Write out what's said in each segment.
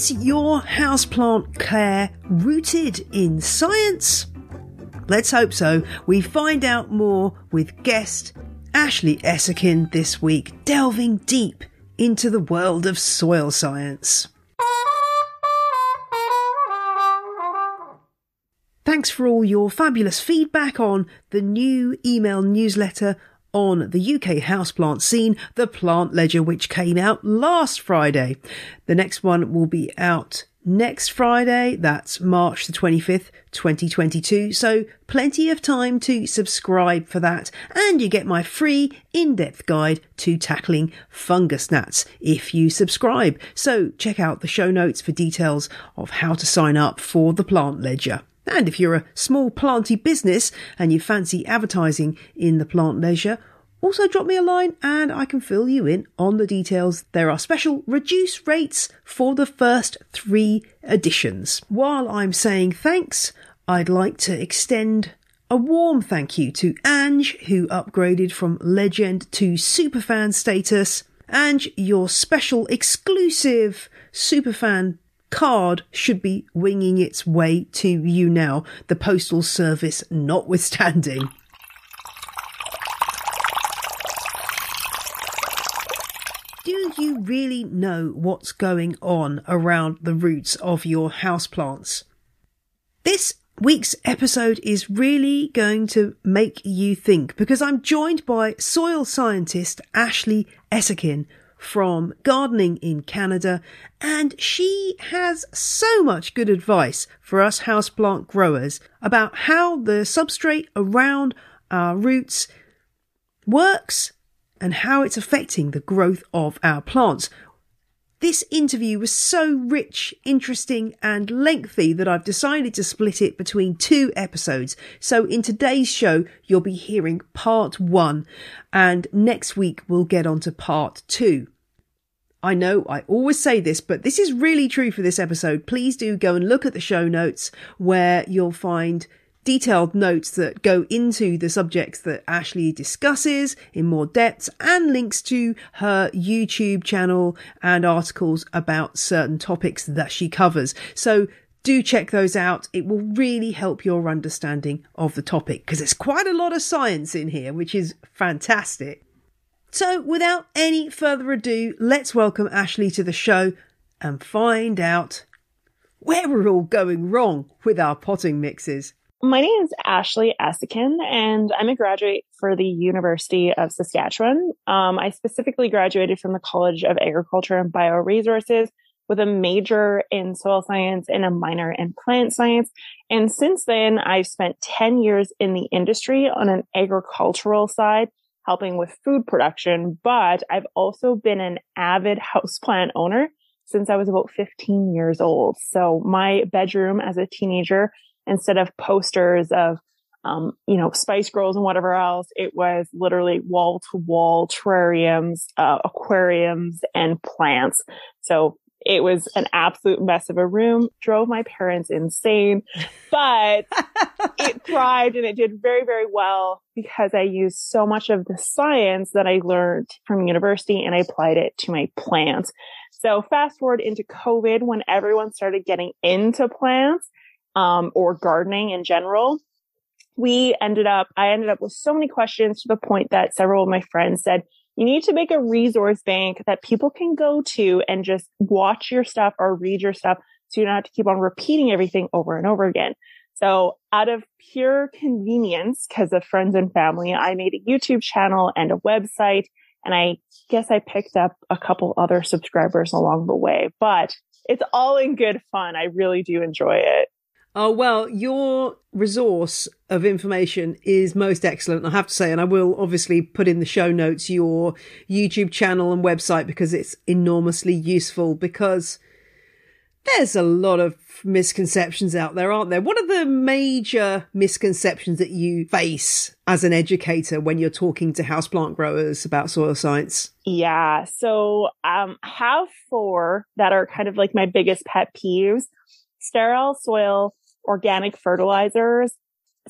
Is your houseplant care rooted in science? Let's hope so. We find out more with guest Ashley Essekin this week, delving deep into the world of soil science. Thanks for all your fabulous feedback on the new email newsletter on the UK houseplant scene, The Plant Ledger, which came out last Friday. The next one will be out next Friday. That's March the 25th, 2022. So plenty of time to subscribe for that. And you get my free in-depth guide to tackling fungus gnats if you subscribe. So check out the show notes for details of how to sign up for the plant ledger. And if you're a small planty business and you fancy advertising in the plant ledger, also drop me a line and I can fill you in on the details. There are special reduced rates for the first three editions. While I'm saying thanks, I'd like to extend a warm thank you to Ange, who upgraded from legend to superfan status. Ange, your special exclusive superfan card should be winging its way to you now, the postal service notwithstanding. Do you really know what's going on around the roots of your houseplants? This week's episode is really going to make you think because I'm joined by soil scientist Ashley Essekin from Gardening in Canada, and she has so much good advice for us houseplant growers about how the substrate around our roots works and how it's affecting the growth of our plants. This interview was so rich, interesting, and lengthy that I've decided to split it between two episodes. So in today's show, you'll be hearing part one, and next week we'll get on to part two. I know I always say this, but this is really true for this episode. Please do go and look at the show notes where you'll find detailed notes that go into the subjects that Ashley discusses in more depth and links to her YouTube channel and articles about certain topics that she covers. So do check those out. It will really help your understanding of the topic because there's quite a lot of science in here, which is fantastic. So without any further ado, let's welcome Ashley to the show and find out where we're all going wrong with our potting mixes. My name is Ashley Essekin, and I'm a graduate for the University of Saskatchewan. Um, I specifically graduated from the College of Agriculture and Bioresources with a major in soil science and a minor in plant science. And since then, I've spent 10 years in the industry on an agricultural side, helping with food production. But I've also been an avid houseplant owner since I was about 15 years old. So my bedroom as a teenager instead of posters of um, you know, spice girls and whatever else, it was literally wall to wall terrariums, uh, aquariums and plants. So It was an absolute mess of a room, drove my parents insane, but it thrived and it did very, very well because I used so much of the science that I learned from university and I applied it to my plants. So fast forward into COVID when everyone started getting into plants, um, or gardening in general. We ended up, I ended up with so many questions to the point that several of my friends said, you need to make a resource bank that people can go to and just watch your stuff or read your stuff. So you don't have to keep on repeating everything over and over again. So out of pure convenience, because of friends and family, I made a YouTube channel and a website. And I guess I picked up a couple other subscribers along the way, but it's all in good fun. I really do enjoy it. Oh, well, your resource of information is most excellent, I have to say. And I will obviously put in the show notes your YouTube channel and website because it's enormously useful because there's a lot of misconceptions out there, aren't there? What are the major misconceptions that you face as an educator when you're talking to houseplant growers about soil science? Yeah. So, um, I have four that are kind of like my biggest pet peeves. Sterile soil organic fertilizers,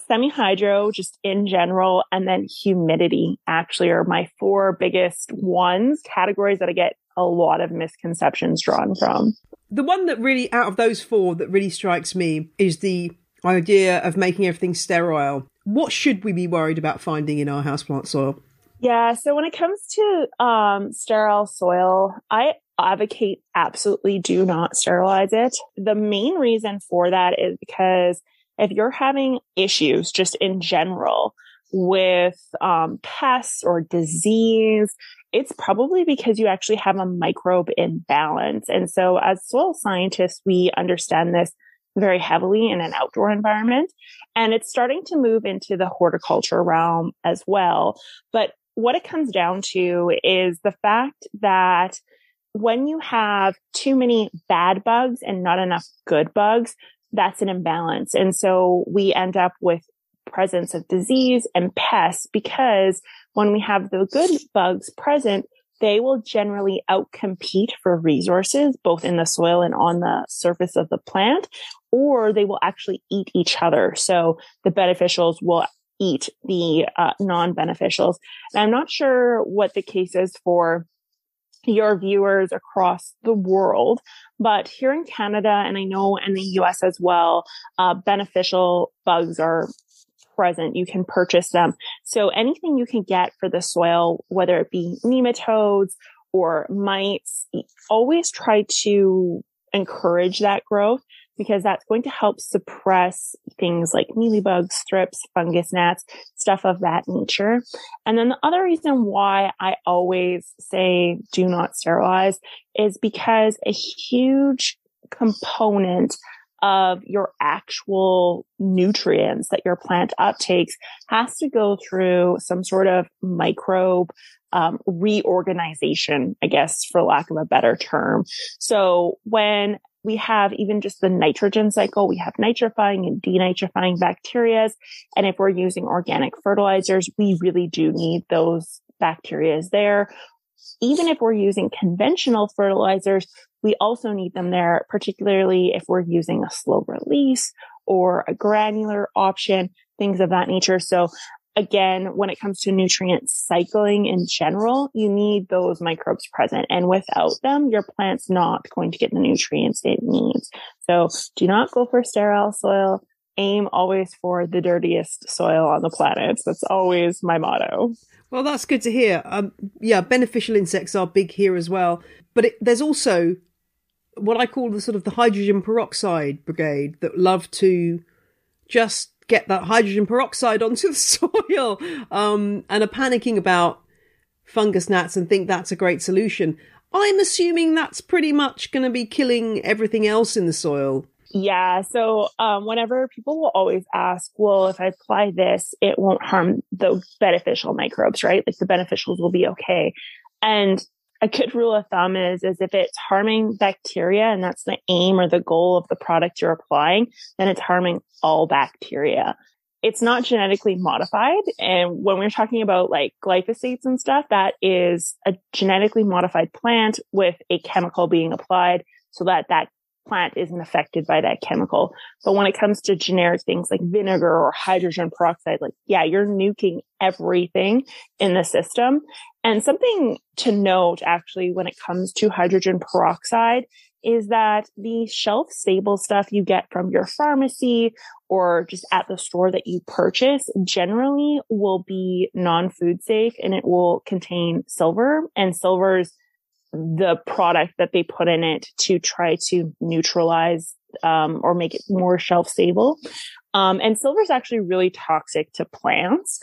semi-hydro just in general, and then humidity actually are my four biggest ones, categories that I get a lot of misconceptions drawn from. The one that really, out of those four, that really strikes me is the idea of making everything sterile. What should we be worried about finding in our houseplant soil? Yeah, so when it comes to um, sterile soil, I advocate absolutely do not sterilize it. The main reason for that is because if you're having issues just in general with um, pests or disease, it's probably because you actually have a microbe imbalance. And so as soil scientists, we understand this very heavily in an outdoor environment. And it's starting to move into the horticulture realm as well. But what it comes down to is the fact that when you have too many bad bugs and not enough good bugs, that's an imbalance. And so we end up with presence of disease and pests because when we have the good bugs present, they will generally outcompete for resources, both in the soil and on the surface of the plant, or they will actually eat each other. So the beneficials will eat the uh, non-beneficials. And I'm not sure what the case is for your viewers across the world. But here in Canada, and I know in the US as well, uh, beneficial bugs are present. You can purchase them. So anything you can get for the soil, whether it be nematodes or mites, always try to encourage that growth because that's going to help suppress things like mealybugs, thrips, fungus gnats, stuff of that nature. And then the other reason why I always say do not sterilize is because a huge component of your actual nutrients that your plant uptakes has to go through some sort of microbe um, reorganization, I guess, for lack of a better term. So when we have even just the nitrogen cycle. We have nitrifying and denitrifying bacteria. And if we're using organic fertilizers, we really do need those bacteria there. Even if we're using conventional fertilizers, we also need them there, particularly if we're using a slow release or a granular option, things of that nature. So again, when it comes to nutrient cycling in general, you need those microbes present. And without them, your plant's not going to get the nutrients it needs. So do not go for sterile soil. Aim always for the dirtiest soil on the planet. That's always my motto. Well, that's good to hear. Um, yeah, beneficial insects are big here as well. But it, there's also what I call the sort of the hydrogen peroxide brigade that love to just get that hydrogen peroxide onto the soil um, and are panicking about fungus gnats and think that's a great solution. I'm assuming that's pretty much going to be killing everything else in the soil. Yeah. So, um, whenever people will always ask, well, if I apply this, it won't harm the beneficial microbes, right? Like the beneficials will be okay. And a good rule of thumb is, is if it's harming bacteria and that's the aim or the goal of the product you're applying, then it's harming all bacteria. It's not genetically modified. And when we're talking about like glyphosates and stuff, that is a genetically modified plant with a chemical being applied so that that plant isn't affected by that chemical. But when it comes to generic things like vinegar or hydrogen peroxide, like, yeah, you're nuking everything in the system. And something to note actually when it comes to hydrogen peroxide is that the shelf stable stuff you get from your pharmacy or just at the store that you purchase generally will be non-food safe and it will contain silver and silver's the product that they put in it to try to neutralize um, or make it more shelf stable. Um, and silver is actually really toxic to plants.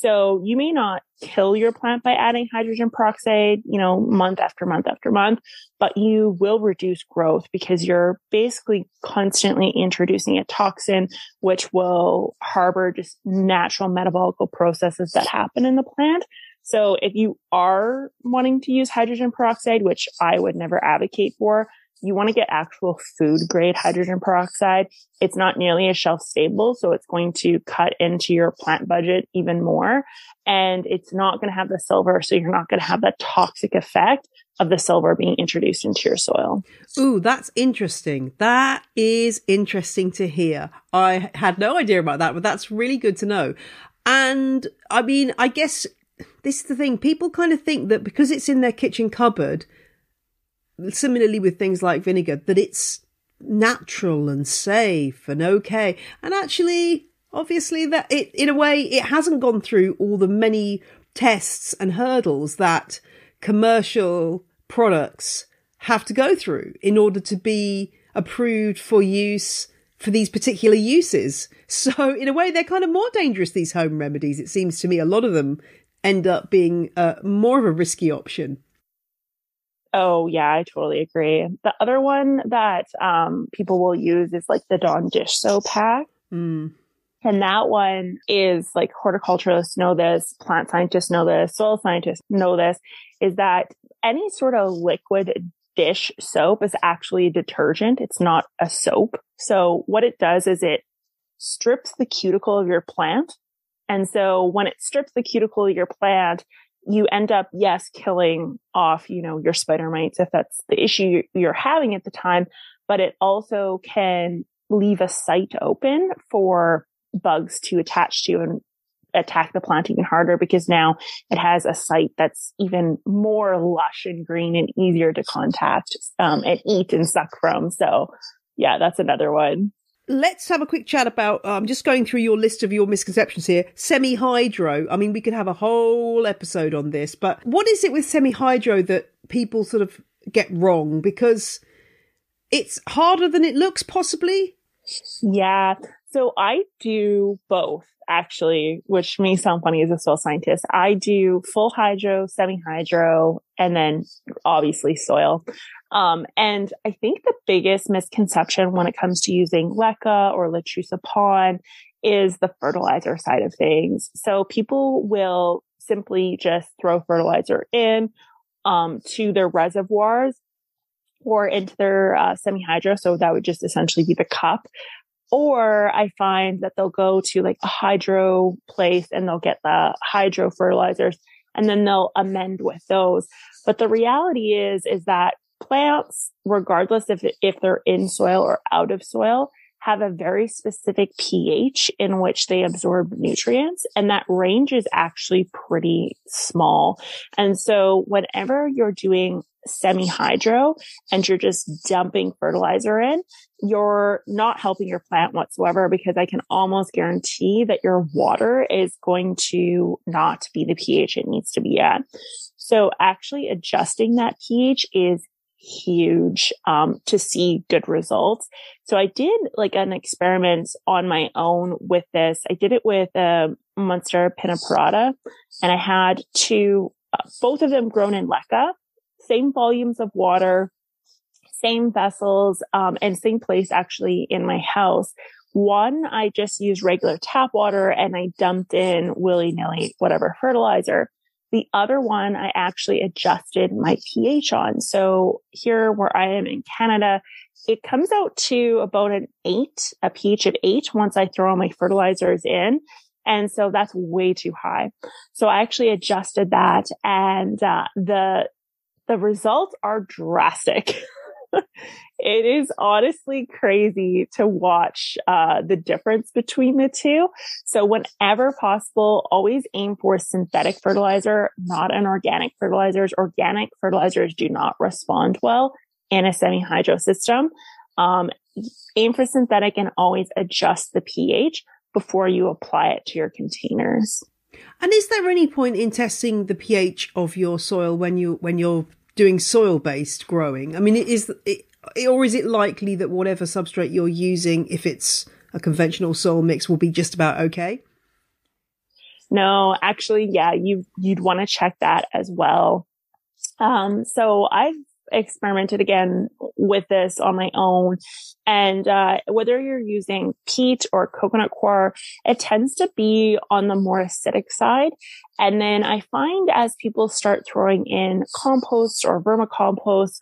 So you may not kill your plant by adding hydrogen peroxide, you know, month after month after month, but you will reduce growth because you're basically constantly introducing a toxin, which will harbor just natural metabolic processes that happen in the plant. So if you are wanting to use hydrogen peroxide, which I would never advocate for, you want to get actual food grade hydrogen peroxide. It's not nearly as shelf stable. So it's going to cut into your plant budget even more. And it's not going to have the silver. So you're not going to have the toxic effect of the silver being introduced into your soil. Ooh, that's interesting. That is interesting to hear. I had no idea about that, but that's really good to know. And I mean, I guess this is the thing. People kind of think that because it's in their kitchen cupboard, similarly with things like vinegar, that it's natural and safe and okay. And actually, obviously, that it, in a way, it hasn't gone through all the many tests and hurdles that commercial products have to go through in order to be approved for use for these particular uses. So in a way, they're kind of more dangerous, these home remedies. It seems to me a lot of them end up being uh, more of a risky option. Oh yeah, I totally agree. The other one that um, people will use is like the Dawn dish soap pack. Mm. And that one is like horticulturalists know this, plant scientists know this, soil scientists know this, is that any sort of liquid dish soap is actually a detergent. It's not a soap. So what it does is it strips the cuticle of your plant. And so when it strips the cuticle of your plant, you end up, yes, killing off, you know, your spider mites if that's the issue you're having at the time, but it also can leave a site open for bugs to attach to and attack the plant even harder because now it has a site that's even more lush and green and easier to contact um, and eat and suck from. So yeah, that's another one let's have a quick chat about. I'm um, just going through your list of your misconceptions here. Semi hydro. I mean, we could have a whole episode on this, but what is it with semi hydro that people sort of get wrong? Because it's harder than it looks, possibly. Yeah. So I do both actually, which may sound funny as a soil scientist. I do full hydro, semi hydro, and then obviously soil. Um, and I think the biggest misconception when it comes to using LECA or Lechuza PON is the fertilizer side of things. So people will simply just throw fertilizer in, um, to their reservoirs or into their uh, semi-hydro. So that would just essentially be the cup. Or I find that they'll go to like a hydro place and they'll get the hydro fertilizers and then they'll amend with those. But the reality is, is that plants, regardless if, if they're in soil or out of soil, have a very specific pH in which they absorb nutrients. And that range is actually pretty small. And so whenever you're doing semi hydro and you're just dumping fertilizer in, you're not helping your plant whatsoever because I can almost guarantee that your water is going to not be the pH it needs to be at. So actually adjusting that pH is huge um, to see good results. So I did like an experiment on my own with this. I did it with a um, Monstera pinnatipartita and I had two, uh, both of them grown in leca, same volumes of water, same vessels, um, and same place actually in my house. One, I just used regular tap water and I dumped in willy nilly whatever fertilizer. The other one I actually adjusted my pH on. So here where I am in Canada, it comes out to about an eight, a pH of eight once I throw all my fertilizers in. And so that's way too high. So I actually adjusted that and uh, the, the results are drastic. it is honestly crazy to watch uh, the difference between the two. So whenever possible, always aim for synthetic fertilizer, not an organic fertilizers. Organic fertilizers do not respond well in a semi-hydro system. Um, aim for synthetic and always adjust the pH before you apply it to your containers. And is there any point in testing the pH of your soil when you when you're doing soil based growing? I mean, is it, or is it likely that whatever substrate you're using, if it's a conventional soil mix, will be just about okay? No, actually, yeah, you you'd want to check that as well. Um, so I've experimented again with this on my own. And uh, whether you're using peat or coconut coir, it tends to be on the more acidic side. And then I find as people start throwing in compost or vermicompost,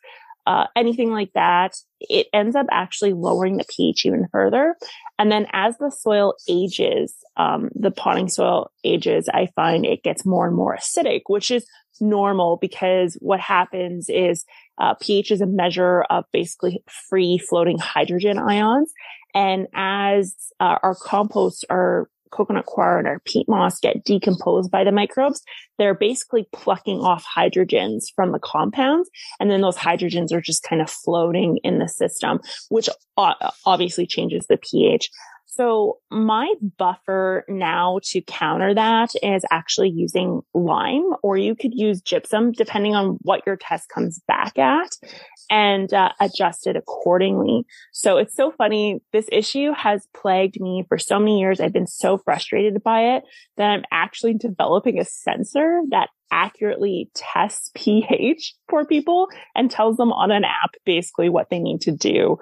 uh, anything like that, it ends up actually lowering the pH even further. And then as the soil ages, um, the potting soil ages, I find it gets more and more acidic, which is normal because what happens is uh, pH is a measure of basically free floating hydrogen ions. And as uh, our composts our coconut coir and our peat moss get decomposed by the microbes, they're basically plucking off hydrogens from the compounds. And then those hydrogens are just kind of floating in the system, which obviously changes the pH. So my buffer now to counter that is actually using lime or you could use gypsum depending on what your test comes back at and uh, adjust it accordingly. So it's so funny. This issue has plagued me for so many years. I've been so frustrated by it that I'm actually developing a sensor that accurately tests pH for people and tells them on an app basically what they need to do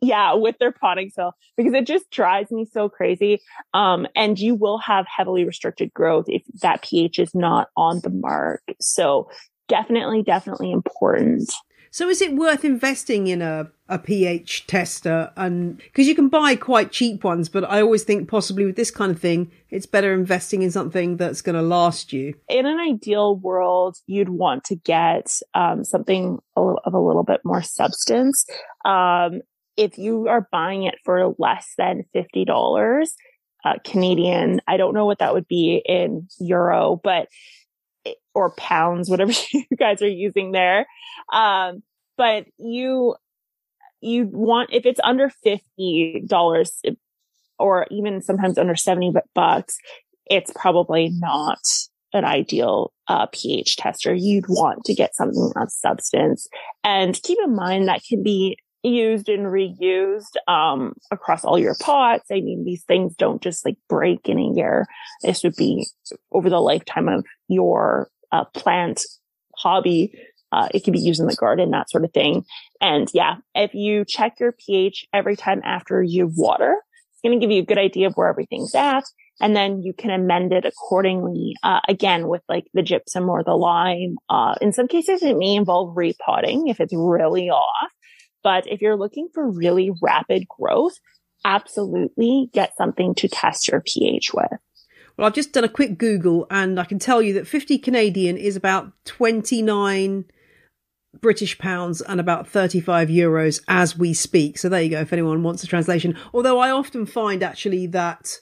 yeah, with their potting soil because it just drives me so crazy. Um, and you will have heavily restricted growth if that pH is not on the mark. So definitely, definitely important. So is it worth investing in a, a pH tester? And because you can buy quite cheap ones, but I always think possibly with this kind of thing, it's better investing in something that's going to last you. In an ideal world, you'd want to get um, something of a little bit more substance. Um, if you are buying it for less than $50 uh, Canadian, I don't know what that would be in euro, but or pounds, whatever you guys are using there. Um, but you, you want, if it's under $50 or even sometimes under 70 bucks, it's probably not an ideal uh, pH tester. You'd want to get something of substance and keep in mind that can be used and reused um, across all your pots. I mean, these things don't just like break in a year. This would be over the lifetime of your uh, plant hobby. Uh, it can be used in the garden, that sort of thing. And yeah, if you check your pH every time after you water, it's going to give you a good idea of where everything's at. And then you can amend it accordingly. Uh, again, with like the gypsum or the lime. Uh, in some cases, it may involve repotting if it's really off. But if you're looking for really rapid growth, absolutely get something to test your pH with. Well, I've just done a quick Google and I can tell you that 50 Canadian is about 29 British pounds and about 35 euros as we speak. So there you go, if anyone wants a translation. Although I often find actually that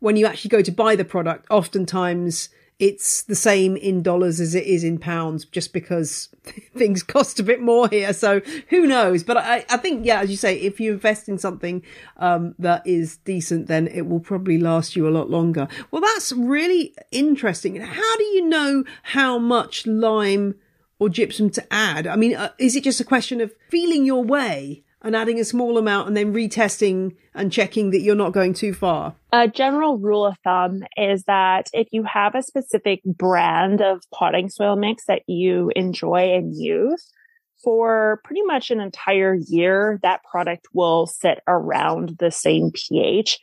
when you actually go to buy the product, oftentimes it's the same in dollars as it is in pounds just because things cost a bit more here. So who knows? But I, I think, yeah, as you say, if you invest in something, um, that is decent, then it will probably last you a lot longer. Well, that's really interesting. How do you know how much lime or gypsum to add? I mean, uh, is it just a question of feeling your way? And adding a small amount and then retesting and checking that you're not going too far? A general rule of thumb is that if you have a specific brand of potting soil mix that you enjoy and use, for pretty much an entire year, that product will sit around the same pH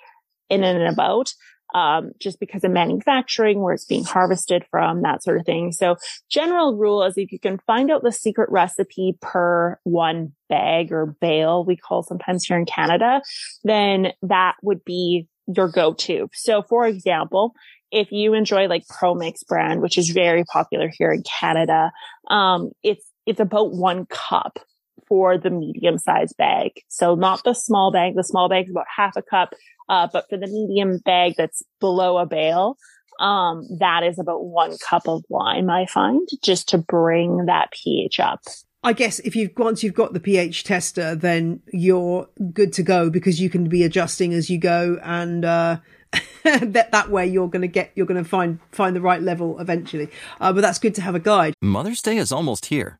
in and about um, just because of manufacturing, where it's being harvested from, that sort of thing. So general rule is if you can find out the secret recipe per one bag or bale, we call sometimes here in Canada, then that would be your go-to. So for example, if you enjoy like ProMix brand, which is very popular here in Canada, um, it's, it's about one cup for the medium sized bag. So not the small bag. The small bag is about half a cup. Uh, but for the medium bag that's below a bale, um, that is about one cup of lime, I find, just to bring that pH up. I guess if you've once you've got the pH tester, then you're good to go because you can be adjusting as you go, and uh, that that way you're going to get you're going to find find the right level eventually. Uh, but that's good to have a guide. Mother's Day is almost here,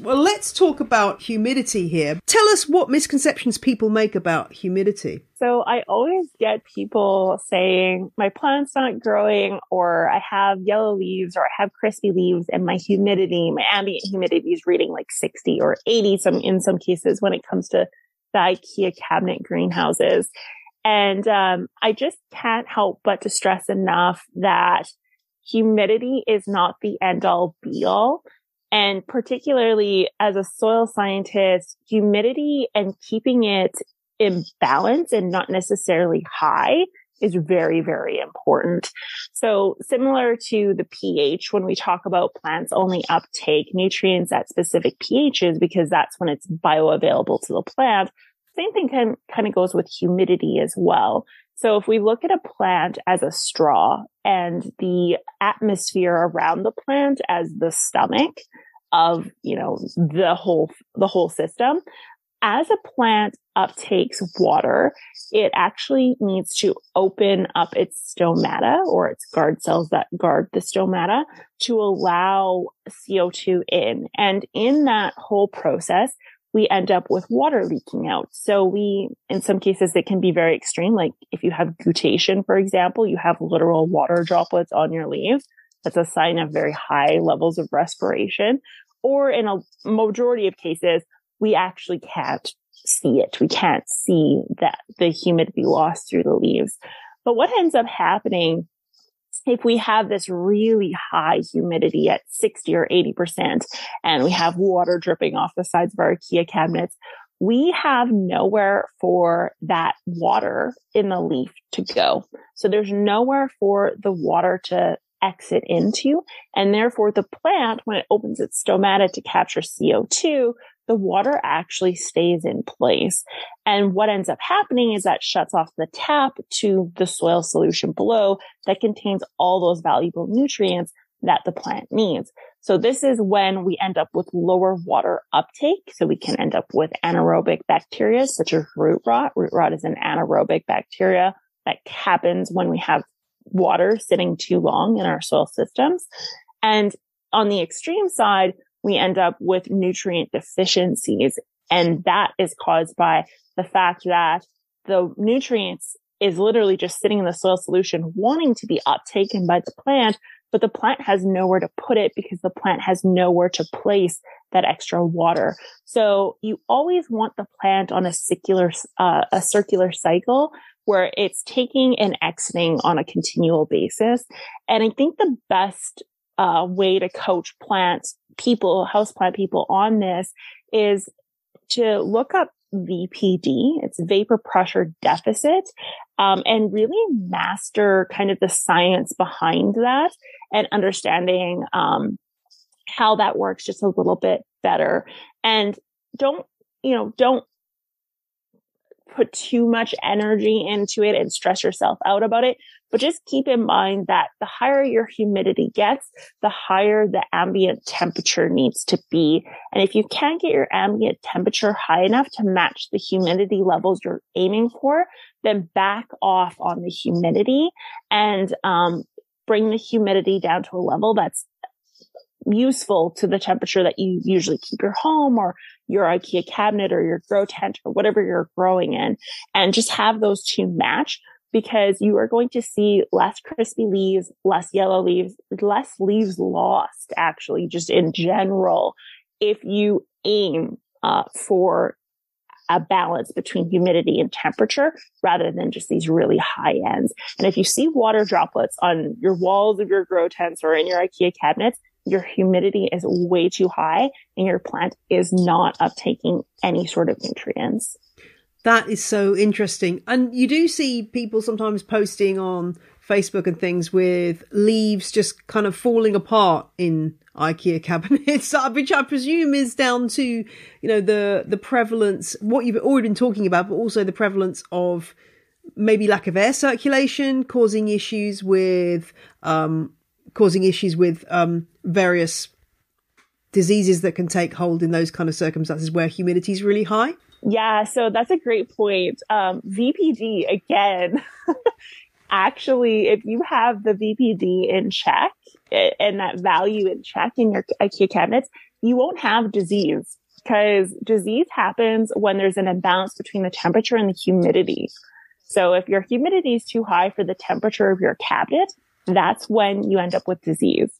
Well, let's talk about humidity here. Tell us what misconceptions people make about humidity. So I always get people saying, my plant's not growing, or I have yellow leaves, or I have crispy leaves, and my humidity, my ambient humidity is reading like 60 or 80 some, in some cases when it comes to the IKEA cabinet greenhouses. And, um, I just can't help but to stress enough that humidity is not the end all be all. And particularly as a soil scientist, humidity and keeping it in balance and not necessarily high is very, very important. So similar to the pH, when we talk about plants only uptake nutrients at specific pHs because that's when it's bioavailable to the plant. Same thing kind, kind of goes with humidity as well. So if we look at a plant as a straw and the atmosphere around the plant as the stomach of, you know, the whole, the whole system, as a plant uptakes water, it actually needs to open up its stomata or its guard cells that guard the stomata to allow CO2 in. And in that whole process, we end up with water leaking out. So we, in some cases, it can be very extreme. Like if you have guttation, for example, you have literal water droplets on your leaves. That's a sign of very high levels of respiration. Or in a majority of cases, we actually can't see it. We can't see that the humidity loss through the leaves. But what ends up happening if we have this really high humidity at 60 or 80% and we have water dripping off the sides of our IKEA cabinets, we have nowhere for that water in the leaf to go. So there's nowhere for the water to exit into. And therefore the plant, when it opens its stomata to capture CO2, the water actually stays in place. And what ends up happening is that shuts off the tap to the soil solution below that contains all those valuable nutrients that the plant needs. So this is when we end up with lower water uptake. So we can end up with anaerobic bacteria such as root rot. Root rot is an anaerobic bacteria that happens when we have water sitting too long in our soil systems. And on the extreme side, we end up with nutrient deficiencies. And that is caused by the fact that the nutrients is literally just sitting in the soil solution wanting to be uptaken by the plant, but the plant has nowhere to put it because the plant has nowhere to place that extra water. So you always want the plant on a circular, uh, a circular cycle where it's taking and exiting on a continual basis. And I think the best uh, way to coach plants people, houseplant people on this is to look up VPD. It's vapor pressure deficit. Um, and really master kind of the science behind that and understanding, um, how that works just a little bit better. And don't, you know, don't put too much energy into it and stress yourself out about it. But just keep in mind that the higher your humidity gets, the higher the ambient temperature needs to be. And if you can't get your ambient temperature high enough to match the humidity levels you're aiming for, then back off on the humidity and um, bring the humidity down to a level that's useful to the temperature that you usually keep your home or your IKEA cabinet or your grow tent or whatever you're growing in and just have those two match because you are going to see less crispy leaves, less yellow leaves, less leaves lost actually just in general if you aim uh, for a balance between humidity and temperature rather than just these really high ends. And if you see water droplets on your walls of your grow tents or in your IKEA cabinets, your humidity is way too high and your plant is not uptaking any sort of nutrients. That is so interesting. And you do see people sometimes posting on Facebook and things with leaves just kind of falling apart in IKEA cabinets, which I presume is down to, you know, the, the prevalence, what you've already been talking about, but also the prevalence of maybe lack of air circulation causing issues with, um, causing issues with, um, various diseases that can take hold in those kind of circumstances where humidity is really high. Yeah, so that's a great point. Um, VPD again. Actually, if you have the VPD in check and that value in check in your IKEA cabinets, you won't have disease because disease happens when there's an imbalance between the temperature and the humidity. So if your humidity is too high for the temperature of your cabinet, that's when you end up with disease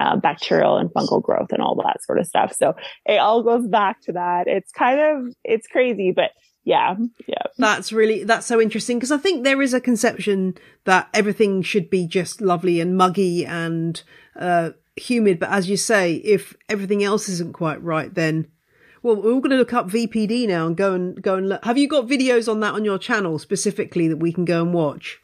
uh, bacterial and fungal growth and all that sort of stuff. So it all goes back to that. It's kind of, it's crazy, but yeah, yeah. That's really, that's so interesting because I think there is a conception that everything should be just lovely and muggy and, uh, humid. But as you say, if everything else isn't quite right, then well, we're all going to look up VPD now and go and go and look. Have you got videos on that on your channel specifically that we can go and watch?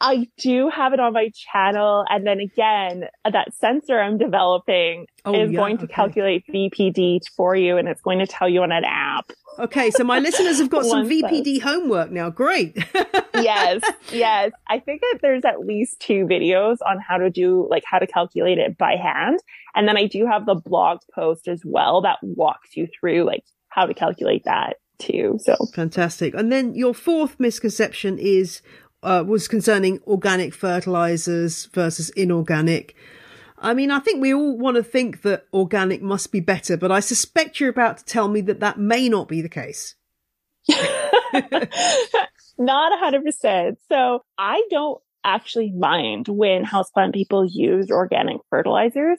I do have it on my channel. And then again, that sensor I'm developing oh, is yeah, going to okay. calculate VPD for you and it's going to tell you on an app. Okay, so my listeners have got some VPD homework now. Great. yes, yes. I think that there's at least two videos on how to do, like, how to calculate it by hand. And then I do have the blog post as well that walks you through, like, how to calculate that too. So fantastic. And then your fourth misconception is uh, was concerning organic fertilizers versus inorganic. I mean, I think we all want to think that organic must be better, but I suspect you're about to tell me that that may not be the case. not 100%. So I don't actually mind when houseplant people use organic fertilizers.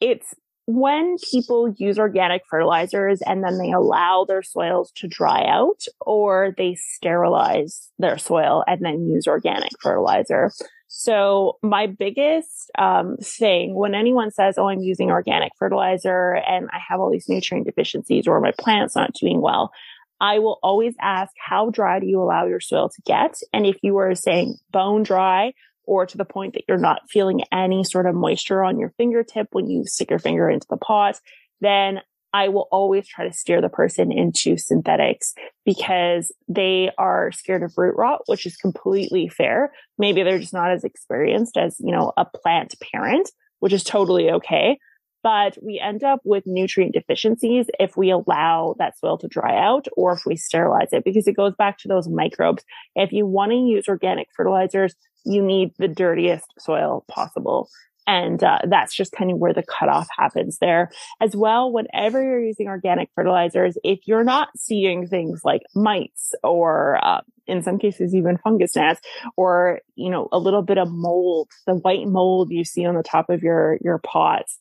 It's when people use organic fertilizers and then they allow their soils to dry out or they sterilize their soil and then use organic fertilizer. So my biggest um, thing when anyone says, "Oh, I'm using organic fertilizer and I have all these nutrient deficiencies or my plant's not doing well," I will always ask, "How dry do you allow your soil to get?" And if you were saying bone dry or to the point that you're not feeling any sort of moisture on your fingertip when you stick your finger into the pot, then I will always try to steer the person into synthetics because they are scared of root rot, which is completely fair. Maybe they're just not as experienced as, you know, a plant parent, which is totally okay but we end up with nutrient deficiencies if we allow that soil to dry out or if we sterilize it because it goes back to those microbes. If you want to use organic fertilizers, you need the dirtiest soil possible. And uh, that's just kind of where the cutoff happens there. As well, whenever you're using organic fertilizers, if you're not seeing things like mites or uh, in some cases even fungus gnats or, you know, a little bit of mold, the white mold you see on the top of your, your pots,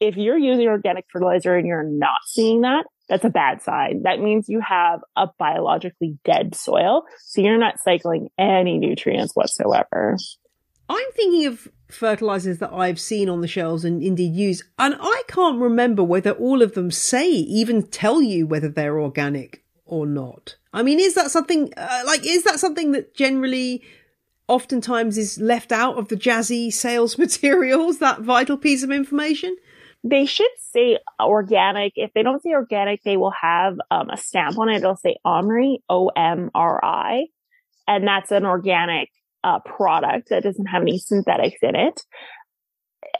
if you're using organic fertilizer and you're not seeing that, that's a bad sign. That means you have a biologically dead soil. So you're not cycling any nutrients whatsoever. I'm thinking of fertilizers that I've seen on the shelves and indeed use, and I can't remember whether all of them say, even tell you whether they're organic or not. I mean, is that something, uh, like, is that something that generally oftentimes is left out of the jazzy sales materials, that vital piece of information? They should say organic. If they don't say organic, they will have um, a stamp on it. It'll say Omri, O M R I, and that's an organic uh, product that doesn't have any synthetics in it.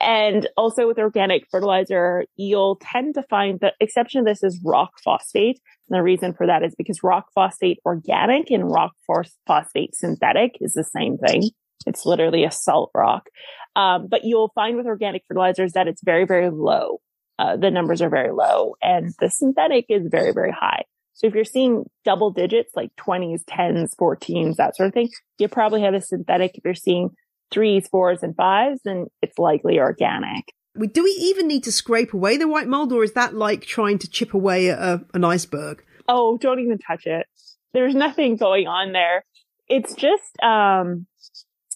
And also with organic fertilizer, you'll tend to find the exception of this is rock phosphate. And the reason for that is because rock phosphate organic and rock phosphate synthetic is the same thing. It's literally a salt rock. Um, but you'll find with organic fertilizers that it's very, very low. Uh, the numbers are very low and the synthetic is very, very high. So if you're seeing double digits like 20s, 10s, 14s, that sort of thing, you probably have a synthetic. If you're seeing threes, fours, and fives, then it's likely organic. Do we even need to scrape away the white mold, or is that like trying to chip away at a, an iceberg? Oh, don't even touch it. There's nothing going on there. It's just, um,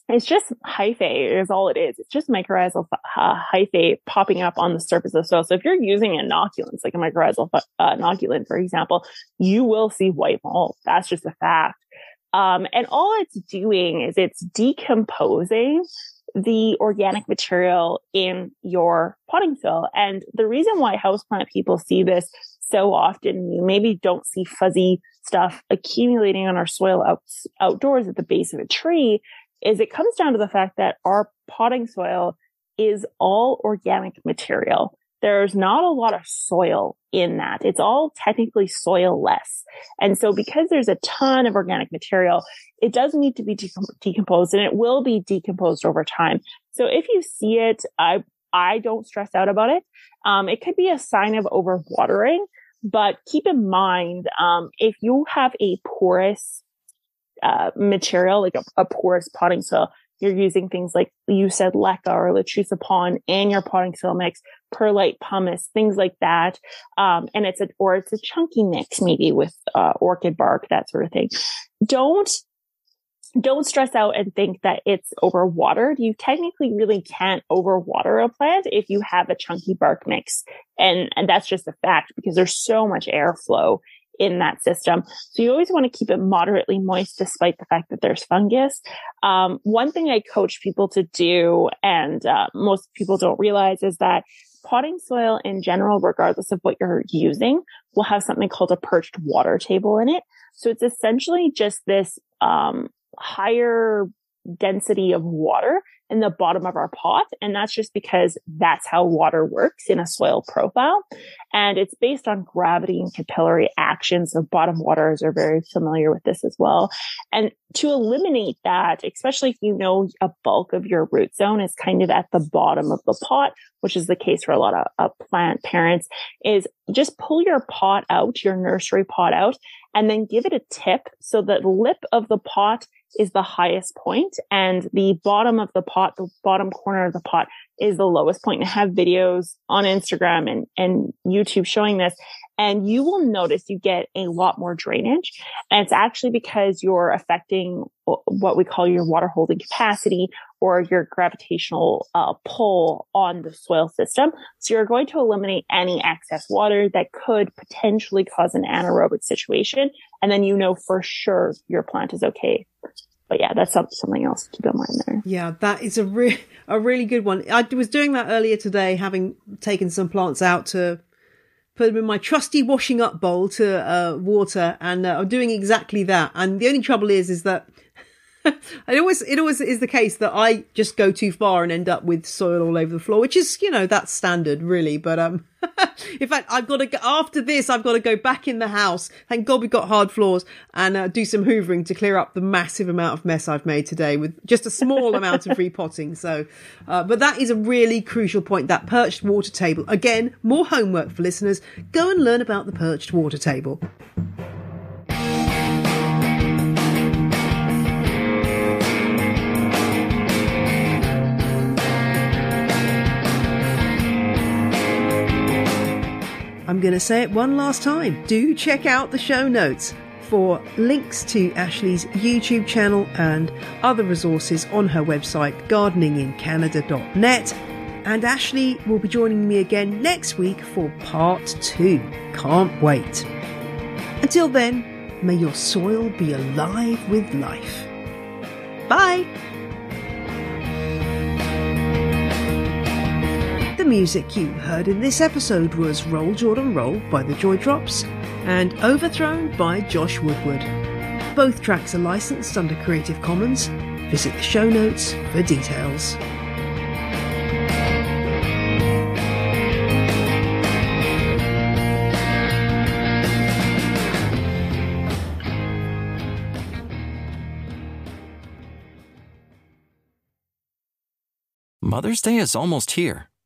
it's just hyphae is all it is. It's just mycorrhizal uh, hyphae popping up on the surface of soil. So if you're using inoculants, like a mycorrhizal uh, inoculant, for example, you will see white mold. That's just a fact. Um, and all it's doing is it's decomposing the organic material in your potting soil. And the reason why houseplant people see this so often, you maybe don't see fuzzy stuff accumulating on our soil out, outdoors at the base of a tree is it comes down to the fact that our potting soil is all organic material there's not a lot of soil in that. It's all technically soil less. And so because there's a ton of organic material, it does need to be de- decomposed and it will be decomposed over time. So if you see it, I, I don't stress out about it. Um, it could be a sign of overwatering, but keep in mind, um, if you have a porous, uh, material, like a, a porous potting soil, you're using things like you said leca or Lechuza PON in your potting soil mix, perlite pumice, things like that. Um, and it's a, or it's a chunky mix maybe with, uh, orchid bark, that sort of thing. Don't, don't stress out and think that it's overwatered. You technically really can't overwater a plant if you have a chunky bark mix. And, and that's just a fact because there's so much airflow in that system. So you always want to keep it moderately moist despite the fact that there's fungus. Um, one thing I coach people to do, and uh, most people don't realize, is that potting soil in general, regardless of what you're using, will have something called a perched water table in it. So it's essentially just this um, higher density of water in the bottom of our pot. And that's just because that's how water works in a soil profile. And it's based on gravity and capillary action. So bottom waters are very familiar with this as well. And to eliminate that, especially if you know a bulk of your root zone is kind of at the bottom of the pot, which is the case for a lot of, of plant parents, is just pull your pot out, your nursery pot out, and then give it a tip so that the lip of the pot is the highest point and the bottom of the pot, the bottom corner of the pot is the lowest point. And I have videos on Instagram and, and YouTube showing this. And you will notice you get a lot more drainage. And it's actually because you're affecting uh, what we call your water holding capacity or your gravitational uh, pull on the soil system. So you're going to eliminate any excess water that could potentially cause an anaerobic situation. And then you know for sure your plant is okay but yeah, that's something else to keep in mind there. Yeah, that is a re- a really good one. I was doing that earlier today, having taken some plants out to put them in my trusty washing up bowl to uh, water, and uh, I'm doing exactly that. And the only trouble is, is that it always it always is the case that I just go too far and end up with soil all over the floor, which is you know that's standard really. But um, in fact, I've got to go after this. I've got to go back in the house. Thank God we've got hard floors and uh, do some hoovering to clear up the massive amount of mess I've made today with just a small amount of repotting. So, uh, but that is a really crucial point. That perched water table again. More homework for listeners. Go and learn about the perched water table. Going to say it one last time. Do check out the show notes for links to Ashley's YouTube channel and other resources on her website, gardeningincanada.net. And Ashley will be joining me again next week for part two. Can't wait. Until then, may your soil be alive with life. Bye! Music you heard in this episode was Roll Jordan Roll by the Joy Drops and Overthrown by Josh Woodward. Both tracks are licensed under Creative Commons. Visit the show notes for details. Mother's Day is almost here,